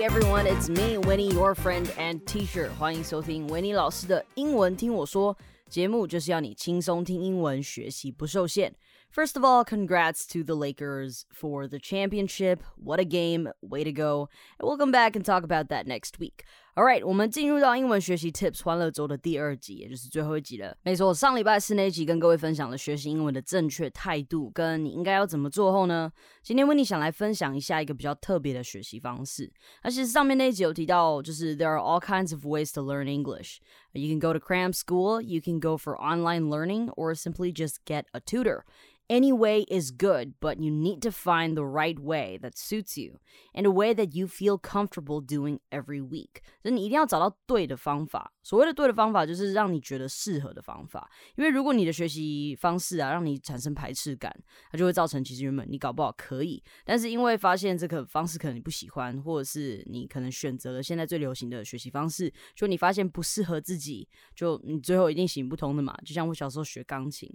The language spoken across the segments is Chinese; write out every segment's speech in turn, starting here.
Hey everyone, it's me, Winnie, your friend and teacher. 欢迎收听维尼老师的英文听我说节目，就是要你轻松听英文，学习不受限。First of all, congrats to the Lakers for the championship. What a game. Way to go. And we'll come back and talk about that next week. Alright，我们进入到英文学习 Tips 欢乐周的第二集，也就是最后一集了。没错，上礼拜四那一集跟各位分享了学习英文的正确态度，跟你应该要怎么做后呢？今天温妮想来分享一下一个比较特别的学习方式。而其实上面那一集有提到，就是 there are all kinds of ways to learn English. You can go to cram school, you can go for online learning, or simply just get a tutor. Any way is good, but you need to find the right way that suits you and a way that you feel comfortable doing every week. 就你一定要找到对的方法。所谓的对的方法，就是让你觉得适合的方法。因为如果你的学习方式啊，让你产生排斥感，它就会造成其实原本你搞不好可以，但是因为发现这个方式可能你不喜欢，或者是你可能选择了现在最流行的学习方式，就你发现不适合自己，就你最后一定行不通的嘛。就像我小时候学钢琴。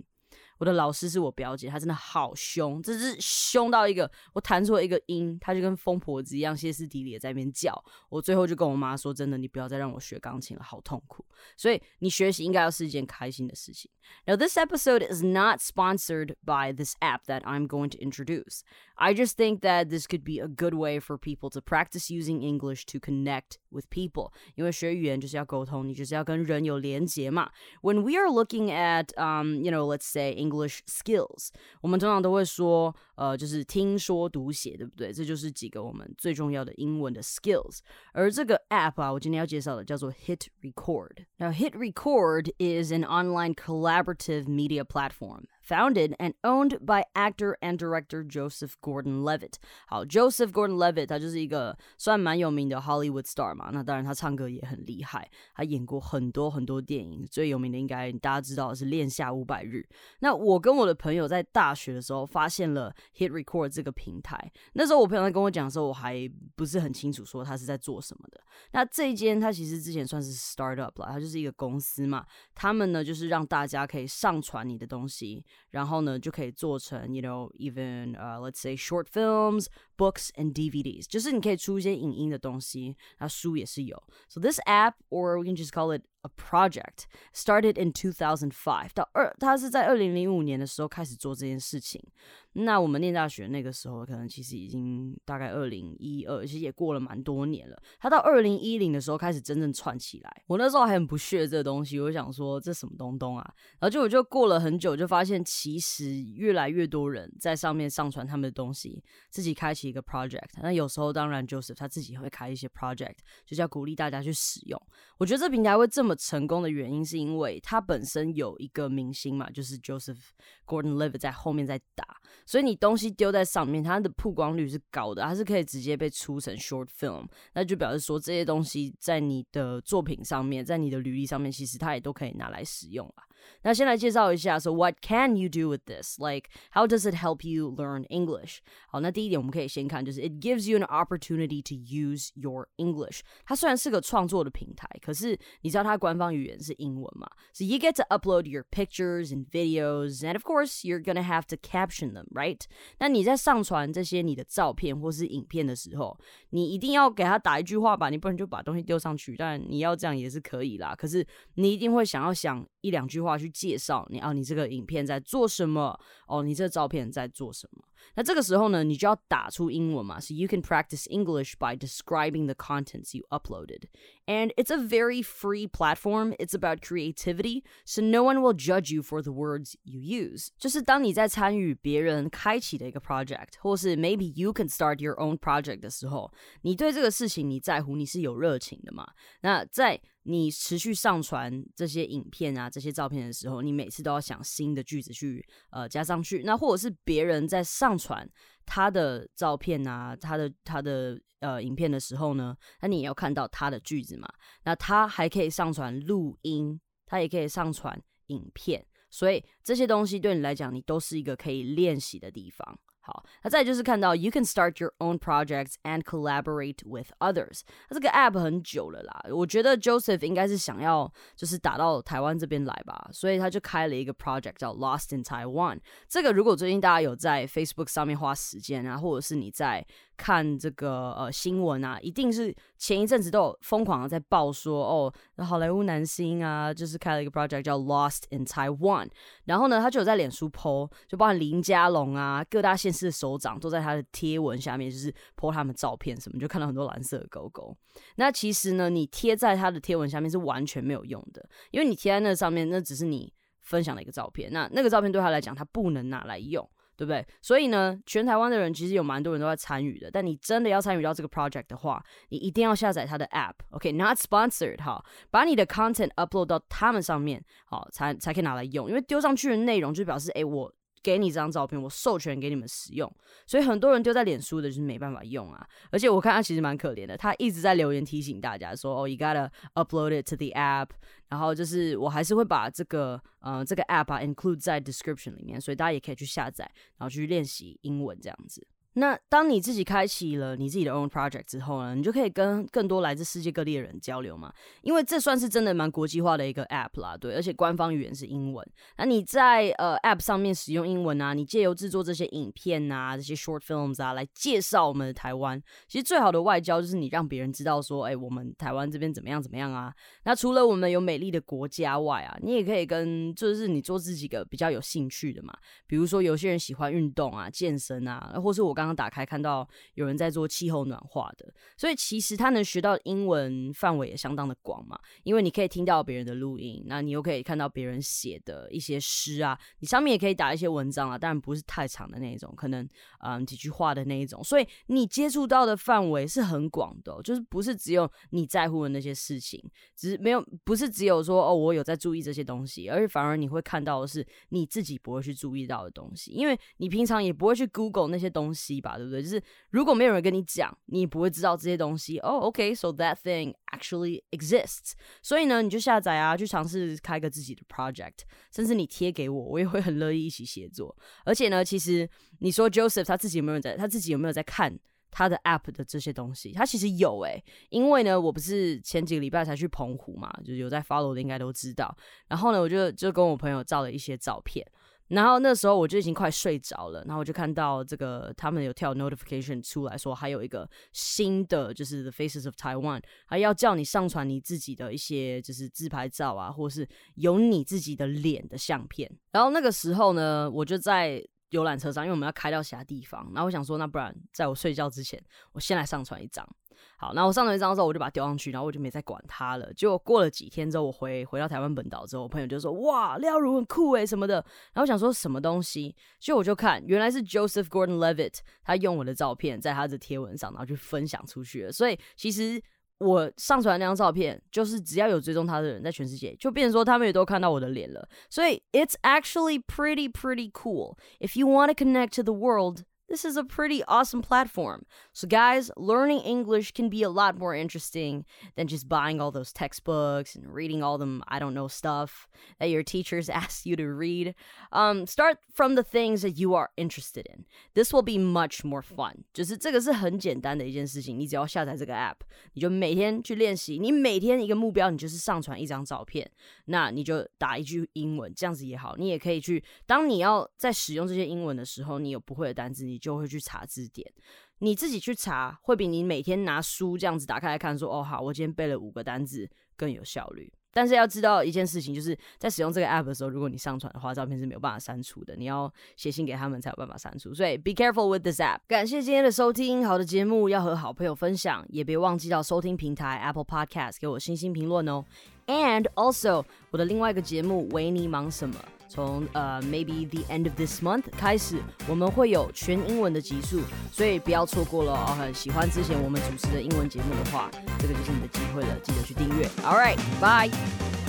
我的老师是我表姐，她真的好凶，这是凶到一个，我弹错一个音，她就跟疯婆子一样歇斯底里的在那边叫。我最后就跟我妈说：“真的，你不要再让我学钢琴了，好痛苦。”所以你学习应该要是一件开心的事情。Now this episode is not sponsored by this app that I'm going to introduce. I just think that this could be a good way for people to practice using English to connect with people. 因为学语言就是要沟通，你就是要跟人有连结嘛。When we are looking at, um, you know, let's say English skills，我们通常都会说，呃，就是听说读写，对不对？这就是几个我们最重要的英文的 skills。而这个 app 啊，我今天要介绍的叫做 Hit Record。Now Hit Record is an online collaborative media platform founded and owned by actor and director Joseph Gordon-Levitt。好，Joseph Gordon-Levitt 他就是一个算蛮有名的 Hollywood star 嘛，那当然他唱歌也很厉害，他演过很多很多电影，最有名的应该大家知道是《恋夏五百日》。那我跟我的朋友在大学的时候发现了 Hit Record 这个平台，那时候我朋友在跟我讲的时候，我还不是很清楚说他是在做什么的。那这一间他其实之前算是 startup 了，它就是一个公司嘛，他们呢就是让大家可以上传你的东西。然后呢，就可以做成，you know even uh let's say short films, books and DVDs，就是你可以出一些影音的东西，那书也是有。So this app, or we can just call it a project started in 2005到二，他是在二零零五年的时候开始做这件事情。那我们念大学那个时候，可能其实已经大概二零一二，其实也过了蛮多年了。他到二零一零的时候开始真正串起来。我那时候还很不屑这个东西，我想说这什么东东啊？然后就我就过了很久，就发现其实越来越多人在上面上传他们的东西，自己开启一个 project。那有时候当然就是他自己会开一些 project，就是要鼓励大家去使用。我觉得这平台会这么。成功的原因是因为它本身有一个明星嘛，就是 Joseph Gordon-Levitt 在后面在打，所以你东西丢在上面，它的曝光率是高的，它是可以直接被出成 short film，那就表示说这些东西在你的作品上面，在你的履历上面，其实它也都可以拿来使用了。那先来介绍一下，so what can you do with this? Like how does it help you learn English? 好，那第一点我们可以先看，就是 it gives you an opportunity to use your English。它虽然是个创作的平台，可是你知道它官方语言是英文嘛？So you get to upload your pictures and videos, and of course you're gonna have to caption them, right? 那你在上传这些你的照片或是影片的时候，你一定要给它打一句话吧，你不能就把东西丢上去。当然你要这样也是可以啦，可是你一定会想要想 一两句话。去介绍你啊，你这个影片在做什么？哦，你这照片在做什么？那这个时候呢，你就要打出英文嘛。So you can practice English by describing the contents you uploaded. And it's a very free platform. It's about creativity, so no one will judge you for the words you use. 就是当你在参与别人开启的一个 project，或是 maybe you can start your own project 的时候，你对这个事情你在乎，你是有热情的嘛？那在 你持续上传这些影片啊、这些照片的时候，你每次都要想新的句子去呃加上去。那或者是别人在上传他的照片啊、他的他的呃影片的时候呢，那你也要看到他的句子嘛。那他还可以上传录音，他也可以上传影片，所以这些东西对你来讲，你都是一个可以练习的地方。好，那再就是看到 you can start your own projects and collaborate with others。那这个 app 很久了啦，我觉得 Joseph 应该是想要就是打到台湾这边来吧，所以他就开了一个 project 叫 Lost in Taiwan。这个如果最近大家有在 Facebook 上面花时间啊，或者是你在 看这个呃新闻啊，一定是前一阵子都有疯狂的在报说哦，好莱坞男星啊，就是开了一个 project 叫 Lost in Taiwan。然后呢，他就有在脸书 po，就包含林家龙啊，各大县市的首长都在他的贴文下面，就是 po 他们照片什么，就看到很多蓝色的勾勾。那其实呢，你贴在他的贴文下面是完全没有用的，因为你贴在那上面，那只是你分享的一个照片，那那个照片对他来讲，他不能拿来用。对不对？所以呢，全台湾的人其实有蛮多人都在参与的。但你真的要参与到这个 project 的话，你一定要下载它的 app，OK？Not sponsored 哈，把你的 content upload 到他们上面，好，才才可以拿来用。因为丢上去的内容就表示，哎，我。给你这张照片，我授权给你们使用，所以很多人丢在脸书的就是没办法用啊。而且我看他其实蛮可怜的，他一直在留言提醒大家说：“哦，you gotta upload it to the app。”然后就是我还是会把这个呃这个 app 啊 include 在 description 里面，所以大家也可以去下载，然后去练习英文这样子。那当你自己开启了你自己的 own project 之后呢，你就可以跟更多来自世界各地的人交流嘛。因为这算是真的蛮国际化的一个 app 啦，对，而且官方语言是英文。那你在呃 app 上面使用英文啊，你借由制作这些影片啊，这些 short films 啊，来介绍我们的台湾。其实最好的外交就是你让别人知道说，哎，我们台湾这边怎么样怎么样啊。那除了我们有美丽的国家外啊，你也可以跟就是你做自己个比较有兴趣的嘛。比如说有些人喜欢运动啊，健身啊，或是我刚。刚打开看到有人在做气候暖化的，所以其实他能学到英文范围也相当的广嘛。因为你可以听到别人的录音，那你又可以看到别人写的一些诗啊，你上面也可以打一些文章啊，当然不是太长的那一种，可能嗯几句话的那一种。所以你接触到的范围是很广的，就是不是只有你在乎的那些事情，只是没有不是只有说哦我有在注意这些东西，而是反而你会看到的是你自己不会去注意到的东西，因为你平常也不会去 Google 那些东西。吧，对不对？就是如果没有人跟你讲，你不会知道这些东西。哦，OK，so that thing actually exists。所以呢，你就下载啊，去尝试开个自己的 project，甚至你贴给我，我也会很乐意一起协作。而且呢，其实你说 Joseph 他自己有没有在，他自己有没有在看他的 app 的这些东西？他其实有诶，因为呢，我不是前几个礼拜才去澎湖嘛，就有在 follow 的应该都知道。然后呢，我就就跟我朋友照了一些照片。然后那时候我就已经快睡着了，然后我就看到这个他们有跳 notification 出来说，还有一个新的就是 The Faces of Taiwan，还要叫你上传你自己的一些就是自拍照啊，或是有你自己的脸的相片。然后那个时候呢，我就在游览车上，因为我们要开到其他地方，然后我想说，那不然在我睡觉之前，我先来上传一张。好，那我上传一张之后，我就把它丢上去，然后我就没再管它了。结果过了几天之后，我回回到台湾本岛之后，我朋友就说：“哇，廖如很酷诶什么的。”然后我想说什么东西，所以我就看，原来是 Joseph Gordon-Levitt，他用我的照片在他的贴文上，然后去分享出去了。所以其实我上传那张照片，就是只要有追踪他的人，在全世界就变成说他们也都看到我的脸了。所以 it's actually pretty pretty cool if you want to connect to the world. this is a pretty awesome platform. So, guys, learning English can be a lot more interesting than just buying all those textbooks and reading all them, I don't know, stuff that your teachers ask you to read. Um, start from the things that you are interested in. This will be much more fun. 就是这个是很简单的一件事情，你只要下载这个 app，你就每天去练习。你每天一个目标，你就是上传一张照片，那你就打一句英文，这样子也好。你也可以去，当你要在使用这些英文的时候，你有不会的单词，你 就会去查字典，你自己去查会比你每天拿书这样子打开来看，说哦好，我今天背了五个单字更有效率。但是要知道一件事情，就是在使用这个 app 的时候，如果你上传的话，照片是没有办法删除的，你要写信给他们才有办法删除。所以 be careful with this app。感谢今天的收听，好的节目要和好朋友分享，也别忘记到收听平台 Apple Podcast 给我星星评论哦。And also 我的另外一个节目维尼忙什么？从呃，maybe the end of this month 开始，我们会有全英文的集数，所以不要错过了哦。很喜欢之前我们主持的英文节目的话，这个就是你的机会了，记得去订阅。All right, bye.